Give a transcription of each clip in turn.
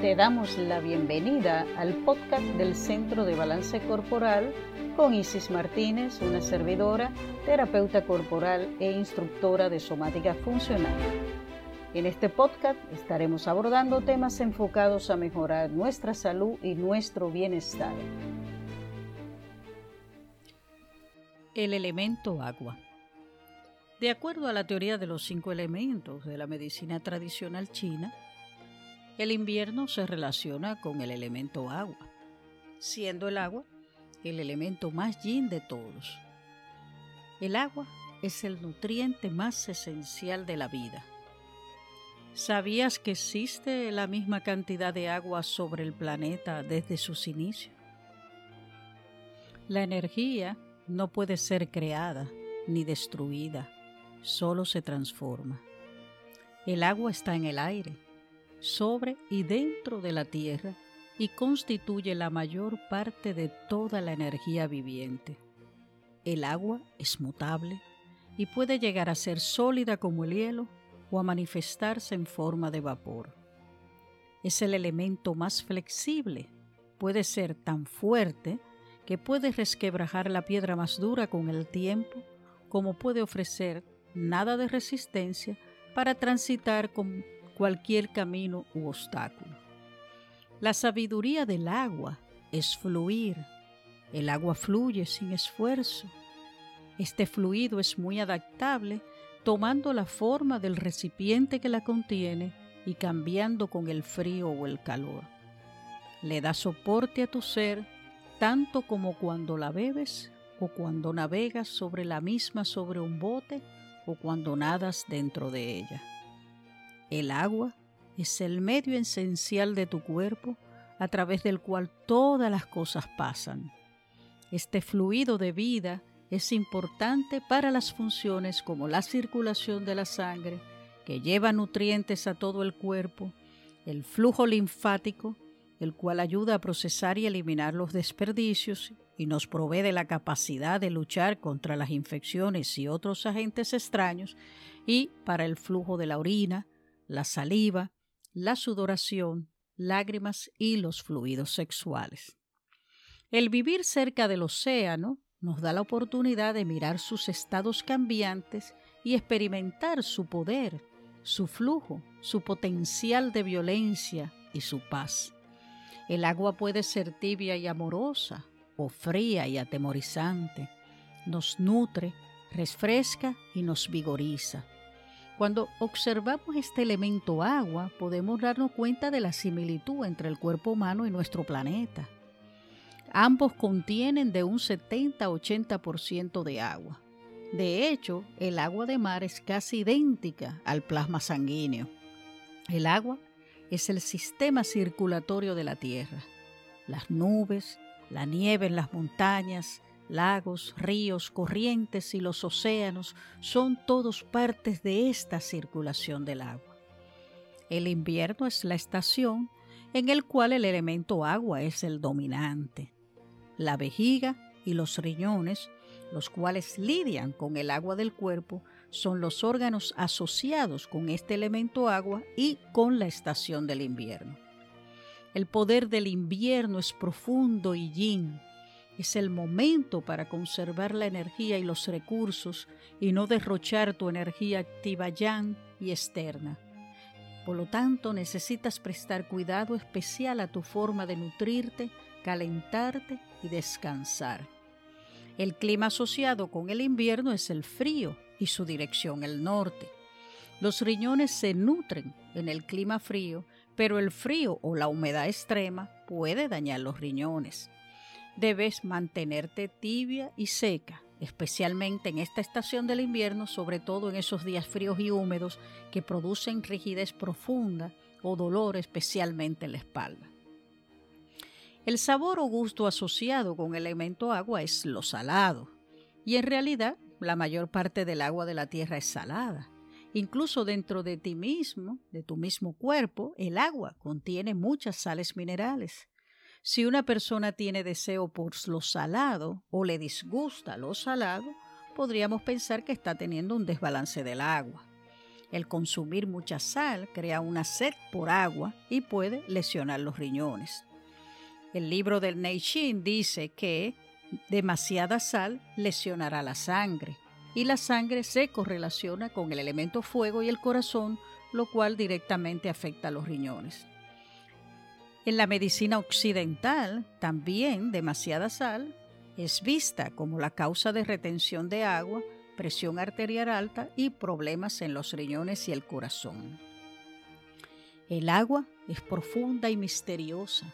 Te damos la bienvenida al podcast del Centro de Balance Corporal con Isis Martínez, una servidora, terapeuta corporal e instructora de somática funcional. En este podcast estaremos abordando temas enfocados a mejorar nuestra salud y nuestro bienestar. El elemento agua. De acuerdo a la teoría de los cinco elementos de la medicina tradicional china, el invierno se relaciona con el elemento agua, siendo el agua el elemento más yin de todos. El agua es el nutriente más esencial de la vida. ¿Sabías que existe la misma cantidad de agua sobre el planeta desde sus inicios? La energía no puede ser creada ni destruida, solo se transforma. El agua está en el aire sobre y dentro de la Tierra y constituye la mayor parte de toda la energía viviente. El agua es mutable y puede llegar a ser sólida como el hielo o a manifestarse en forma de vapor. Es el elemento más flexible, puede ser tan fuerte que puede resquebrajar la piedra más dura con el tiempo, como puede ofrecer nada de resistencia para transitar con cualquier camino u obstáculo. La sabiduría del agua es fluir. El agua fluye sin esfuerzo. Este fluido es muy adaptable, tomando la forma del recipiente que la contiene y cambiando con el frío o el calor. Le da soporte a tu ser tanto como cuando la bebes o cuando navegas sobre la misma sobre un bote o cuando nadas dentro de ella. El agua es el medio esencial de tu cuerpo a través del cual todas las cosas pasan. Este fluido de vida es importante para las funciones como la circulación de la sangre, que lleva nutrientes a todo el cuerpo, el flujo linfático, el cual ayuda a procesar y eliminar los desperdicios y nos provee de la capacidad de luchar contra las infecciones y otros agentes extraños, y para el flujo de la orina, la saliva, la sudoración, lágrimas y los fluidos sexuales. El vivir cerca del océano nos da la oportunidad de mirar sus estados cambiantes y experimentar su poder, su flujo, su potencial de violencia y su paz. El agua puede ser tibia y amorosa o fría y atemorizante. Nos nutre, refresca y nos vigoriza. Cuando observamos este elemento agua, podemos darnos cuenta de la similitud entre el cuerpo humano y nuestro planeta. Ambos contienen de un 70 a 80% de agua. De hecho, el agua de mar es casi idéntica al plasma sanguíneo. El agua es el sistema circulatorio de la Tierra. Las nubes, la nieve en las montañas, Lagos, ríos, corrientes y los océanos son todos partes de esta circulación del agua. El invierno es la estación en el cual el elemento agua es el dominante. La vejiga y los riñones, los cuales lidian con el agua del cuerpo, son los órganos asociados con este elemento agua y con la estación del invierno. El poder del invierno es profundo y yin, es el momento para conservar la energía y los recursos y no derrochar tu energía activa y externa. Por lo tanto, necesitas prestar cuidado especial a tu forma de nutrirte, calentarte y descansar. El clima asociado con el invierno es el frío y su dirección el norte. Los riñones se nutren en el clima frío, pero el frío o la humedad extrema puede dañar los riñones debes mantenerte tibia y seca, especialmente en esta estación del invierno, sobre todo en esos días fríos y húmedos que producen rigidez profunda o dolor especialmente en la espalda. El sabor o gusto asociado con el elemento agua es lo salado, y en realidad la mayor parte del agua de la tierra es salada. Incluso dentro de ti mismo, de tu mismo cuerpo, el agua contiene muchas sales minerales. Si una persona tiene deseo por lo salado o le disgusta lo salado, podríamos pensar que está teniendo un desbalance del agua. El consumir mucha sal crea una sed por agua y puede lesionar los riñones. El libro del Neishin dice que demasiada sal lesionará la sangre y la sangre se correlaciona con el elemento fuego y el corazón, lo cual directamente afecta a los riñones. En la medicina occidental, también demasiada sal es vista como la causa de retención de agua, presión arterial alta y problemas en los riñones y el corazón. El agua es profunda y misteriosa.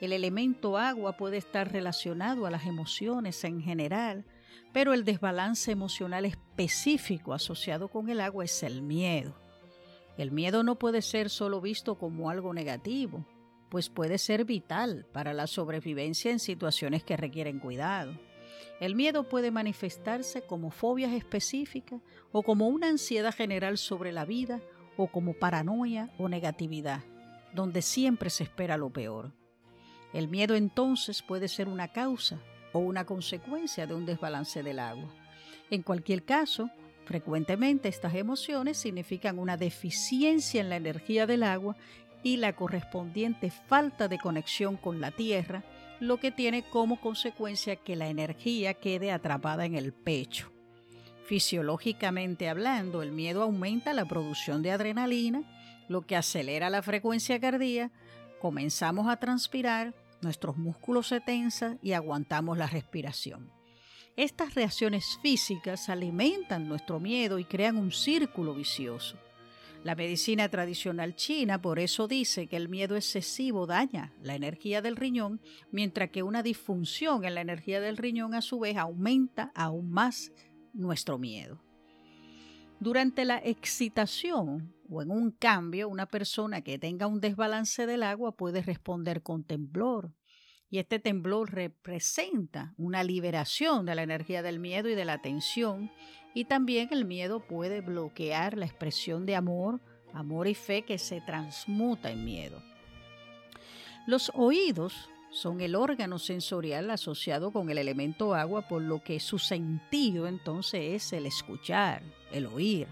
El elemento agua puede estar relacionado a las emociones en general, pero el desbalance emocional específico asociado con el agua es el miedo. El miedo no puede ser solo visto como algo negativo, pues puede ser vital para la sobrevivencia en situaciones que requieren cuidado. El miedo puede manifestarse como fobias específicas o como una ansiedad general sobre la vida o como paranoia o negatividad, donde siempre se espera lo peor. El miedo entonces puede ser una causa o una consecuencia de un desbalance del agua. En cualquier caso, frecuentemente estas emociones significan una deficiencia en la energía del agua y la correspondiente falta de conexión con la tierra, lo que tiene como consecuencia que la energía quede atrapada en el pecho. Fisiológicamente hablando, el miedo aumenta la producción de adrenalina, lo que acelera la frecuencia cardíaca, comenzamos a transpirar, nuestros músculos se tensan y aguantamos la respiración. Estas reacciones físicas alimentan nuestro miedo y crean un círculo vicioso. La medicina tradicional china por eso dice que el miedo excesivo daña la energía del riñón, mientras que una disfunción en la energía del riñón a su vez aumenta aún más nuestro miedo. Durante la excitación o en un cambio, una persona que tenga un desbalance del agua puede responder con temblor. Y este temblor representa una liberación de la energía del miedo y de la tensión y también el miedo puede bloquear la expresión de amor, amor y fe que se transmuta en miedo. Los oídos son el órgano sensorial asociado con el elemento agua, por lo que su sentido entonces es el escuchar, el oír.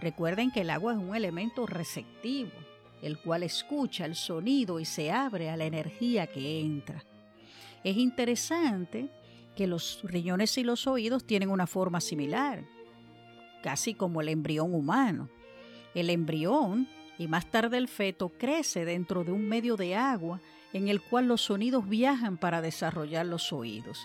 Recuerden que el agua es un elemento receptivo, el cual escucha el sonido y se abre a la energía que entra. Es interesante que los riñones y los oídos tienen una forma similar, casi como el embrión humano. El embrión y más tarde el feto crece dentro de un medio de agua en el cual los sonidos viajan para desarrollar los oídos.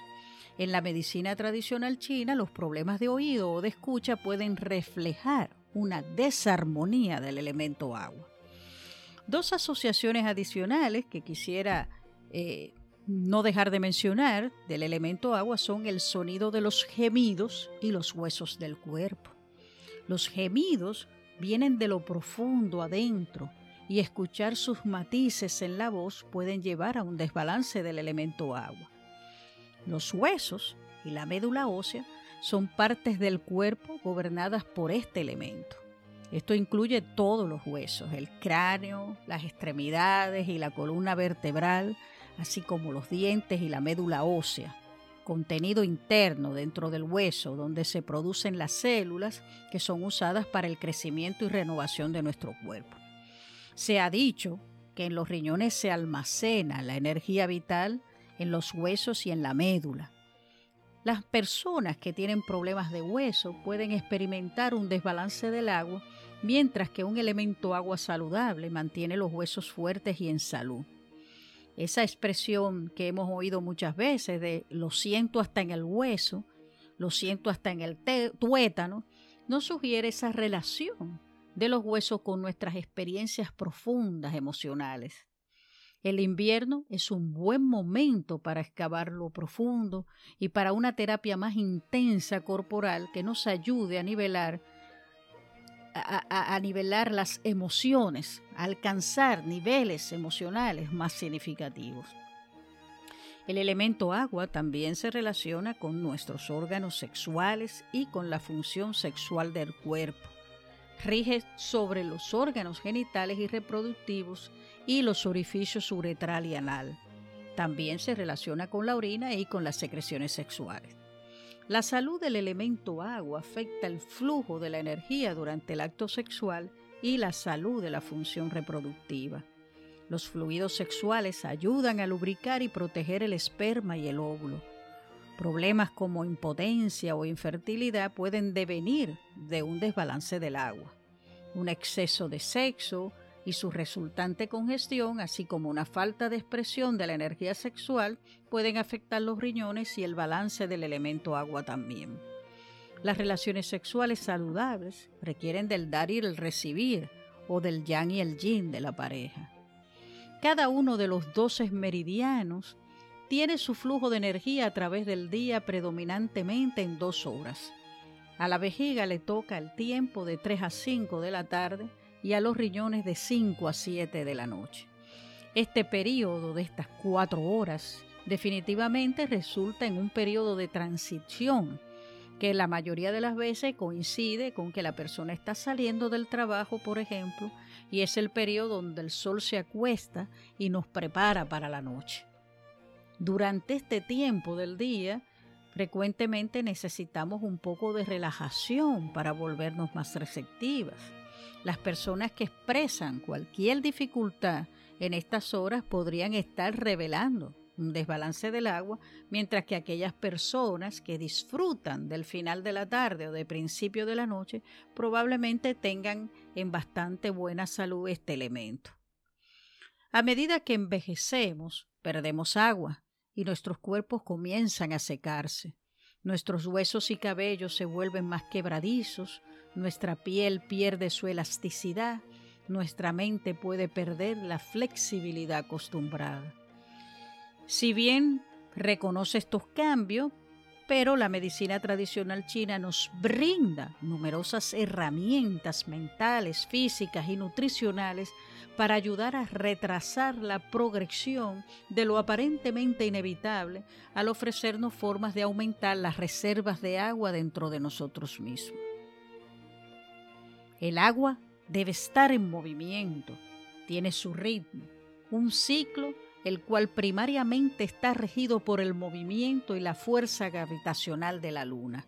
En la medicina tradicional china, los problemas de oído o de escucha pueden reflejar una desarmonía del elemento agua. Dos asociaciones adicionales que quisiera eh, no dejar de mencionar del elemento agua son el sonido de los gemidos y los huesos del cuerpo. Los gemidos vienen de lo profundo adentro y escuchar sus matices en la voz pueden llevar a un desbalance del elemento agua. Los huesos y la médula ósea son partes del cuerpo gobernadas por este elemento. Esto incluye todos los huesos, el cráneo, las extremidades y la columna vertebral, así como los dientes y la médula ósea, contenido interno dentro del hueso donde se producen las células que son usadas para el crecimiento y renovación de nuestro cuerpo. Se ha dicho que en los riñones se almacena la energía vital en los huesos y en la médula. Las personas que tienen problemas de hueso pueden experimentar un desbalance del agua, mientras que un elemento agua saludable mantiene los huesos fuertes y en salud. Esa expresión que hemos oído muchas veces de lo siento hasta en el hueso, lo siento hasta en el tuétano, nos sugiere esa relación de los huesos con nuestras experiencias profundas emocionales. El invierno es un buen momento para excavar lo profundo y para una terapia más intensa corporal que nos ayude a nivelar a, nivelar las emociones, a alcanzar niveles emocionales más significativos. El elemento agua también se relaciona con nuestros órganos sexuales y con la función sexual del cuerpo. Rige sobre los órganos genitales y reproductivos y los orificios uretral y anal. También se relaciona con la orina y con las secreciones sexuales. La salud del elemento agua afecta el flujo de la energía durante el acto sexual y la salud de la función reproductiva. Los fluidos sexuales ayudan a lubricar y proteger el esperma y el óvulo. Problemas como impotencia o infertilidad pueden devenir de un desbalance del agua. Un exceso de sexo y su resultante congestión, así como una falta de expresión de la energía sexual, pueden afectar los riñones y el balance del elemento agua también. Las relaciones sexuales saludables requieren del dar y el recibir, o del yang y el yin de la pareja. Cada uno de los doce meridianos tiene su flujo de energía a través del día predominantemente en dos horas. A la vejiga le toca el tiempo de 3 a 5 de la tarde y a los riñones de 5 a 7 de la noche. Este periodo de estas cuatro horas definitivamente resulta en un periodo de transición que la mayoría de las veces coincide con que la persona está saliendo del trabajo, por ejemplo, y es el periodo donde el sol se acuesta y nos prepara para la noche. Durante este tiempo del día, frecuentemente necesitamos un poco de relajación para volvernos más receptivas. Las personas que expresan cualquier dificultad en estas horas podrían estar revelando un desbalance del agua, mientras que aquellas personas que disfrutan del final de la tarde o de principio de la noche probablemente tengan en bastante buena salud este elemento. A medida que envejecemos, perdemos agua y nuestros cuerpos comienzan a secarse. Nuestros huesos y cabellos se vuelven más quebradizos, nuestra piel pierde su elasticidad, nuestra mente puede perder la flexibilidad acostumbrada. Si bien reconoce estos cambios, pero la medicina tradicional china nos brinda numerosas herramientas mentales, físicas y nutricionales para ayudar a retrasar la progresión de lo aparentemente inevitable al ofrecernos formas de aumentar las reservas de agua dentro de nosotros mismos. El agua debe estar en movimiento, tiene su ritmo, un ciclo el cual primariamente está regido por el movimiento y la fuerza gravitacional de la Luna.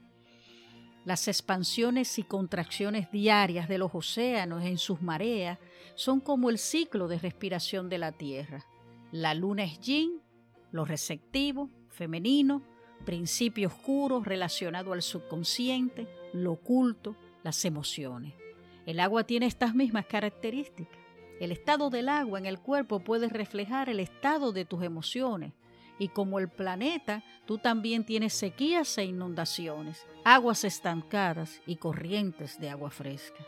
Las expansiones y contracciones diarias de los océanos en sus mareas son como el ciclo de respiración de la Tierra. La Luna es yin, lo receptivo, femenino, principio oscuro relacionado al subconsciente, lo oculto, las emociones. El agua tiene estas mismas características. El estado del agua en el cuerpo puede reflejar el estado de tus emociones. Y como el planeta, tú también tienes sequías e inundaciones, aguas estancadas y corrientes de agua fresca.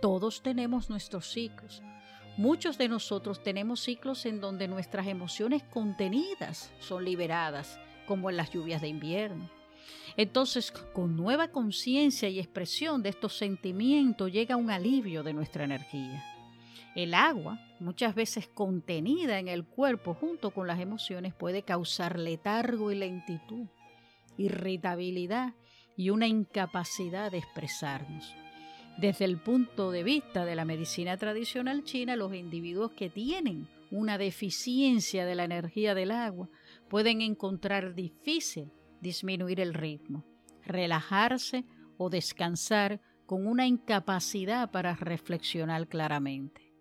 Todos tenemos nuestros ciclos. Muchos de nosotros tenemos ciclos en donde nuestras emociones contenidas son liberadas, como en las lluvias de invierno. Entonces, con nueva conciencia y expresión de estos sentimientos llega un alivio de nuestra energía. El agua, muchas veces contenida en el cuerpo junto con las emociones, puede causar letargo y lentitud, irritabilidad y una incapacidad de expresarnos. Desde el punto de vista de la medicina tradicional china, los individuos que tienen una deficiencia de la energía del agua pueden encontrar difícil disminuir el ritmo, relajarse o descansar con una incapacidad para reflexionar claramente.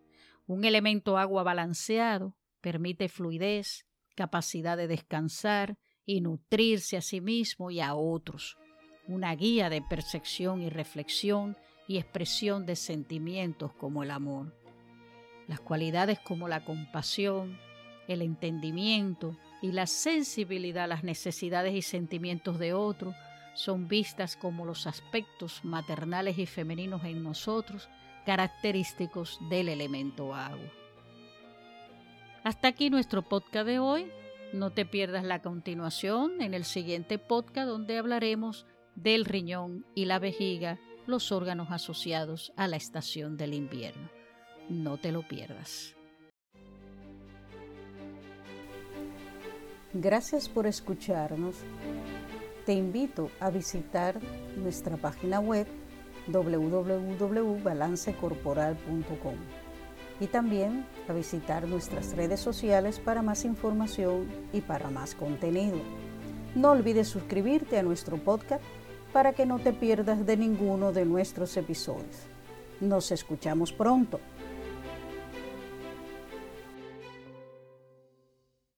Un elemento agua balanceado permite fluidez, capacidad de descansar y nutrirse a sí mismo y a otros. Una guía de percepción y reflexión y expresión de sentimientos como el amor. Las cualidades como la compasión, el entendimiento y la sensibilidad a las necesidades y sentimientos de otros son vistas como los aspectos maternales y femeninos en nosotros característicos del elemento agua. Hasta aquí nuestro podcast de hoy. No te pierdas la continuación en el siguiente podcast donde hablaremos del riñón y la vejiga, los órganos asociados a la estación del invierno. No te lo pierdas. Gracias por escucharnos. Te invito a visitar nuestra página web www.balancecorporal.com y también a visitar nuestras redes sociales para más información y para más contenido. No olvides suscribirte a nuestro podcast para que no te pierdas de ninguno de nuestros episodios. Nos escuchamos pronto.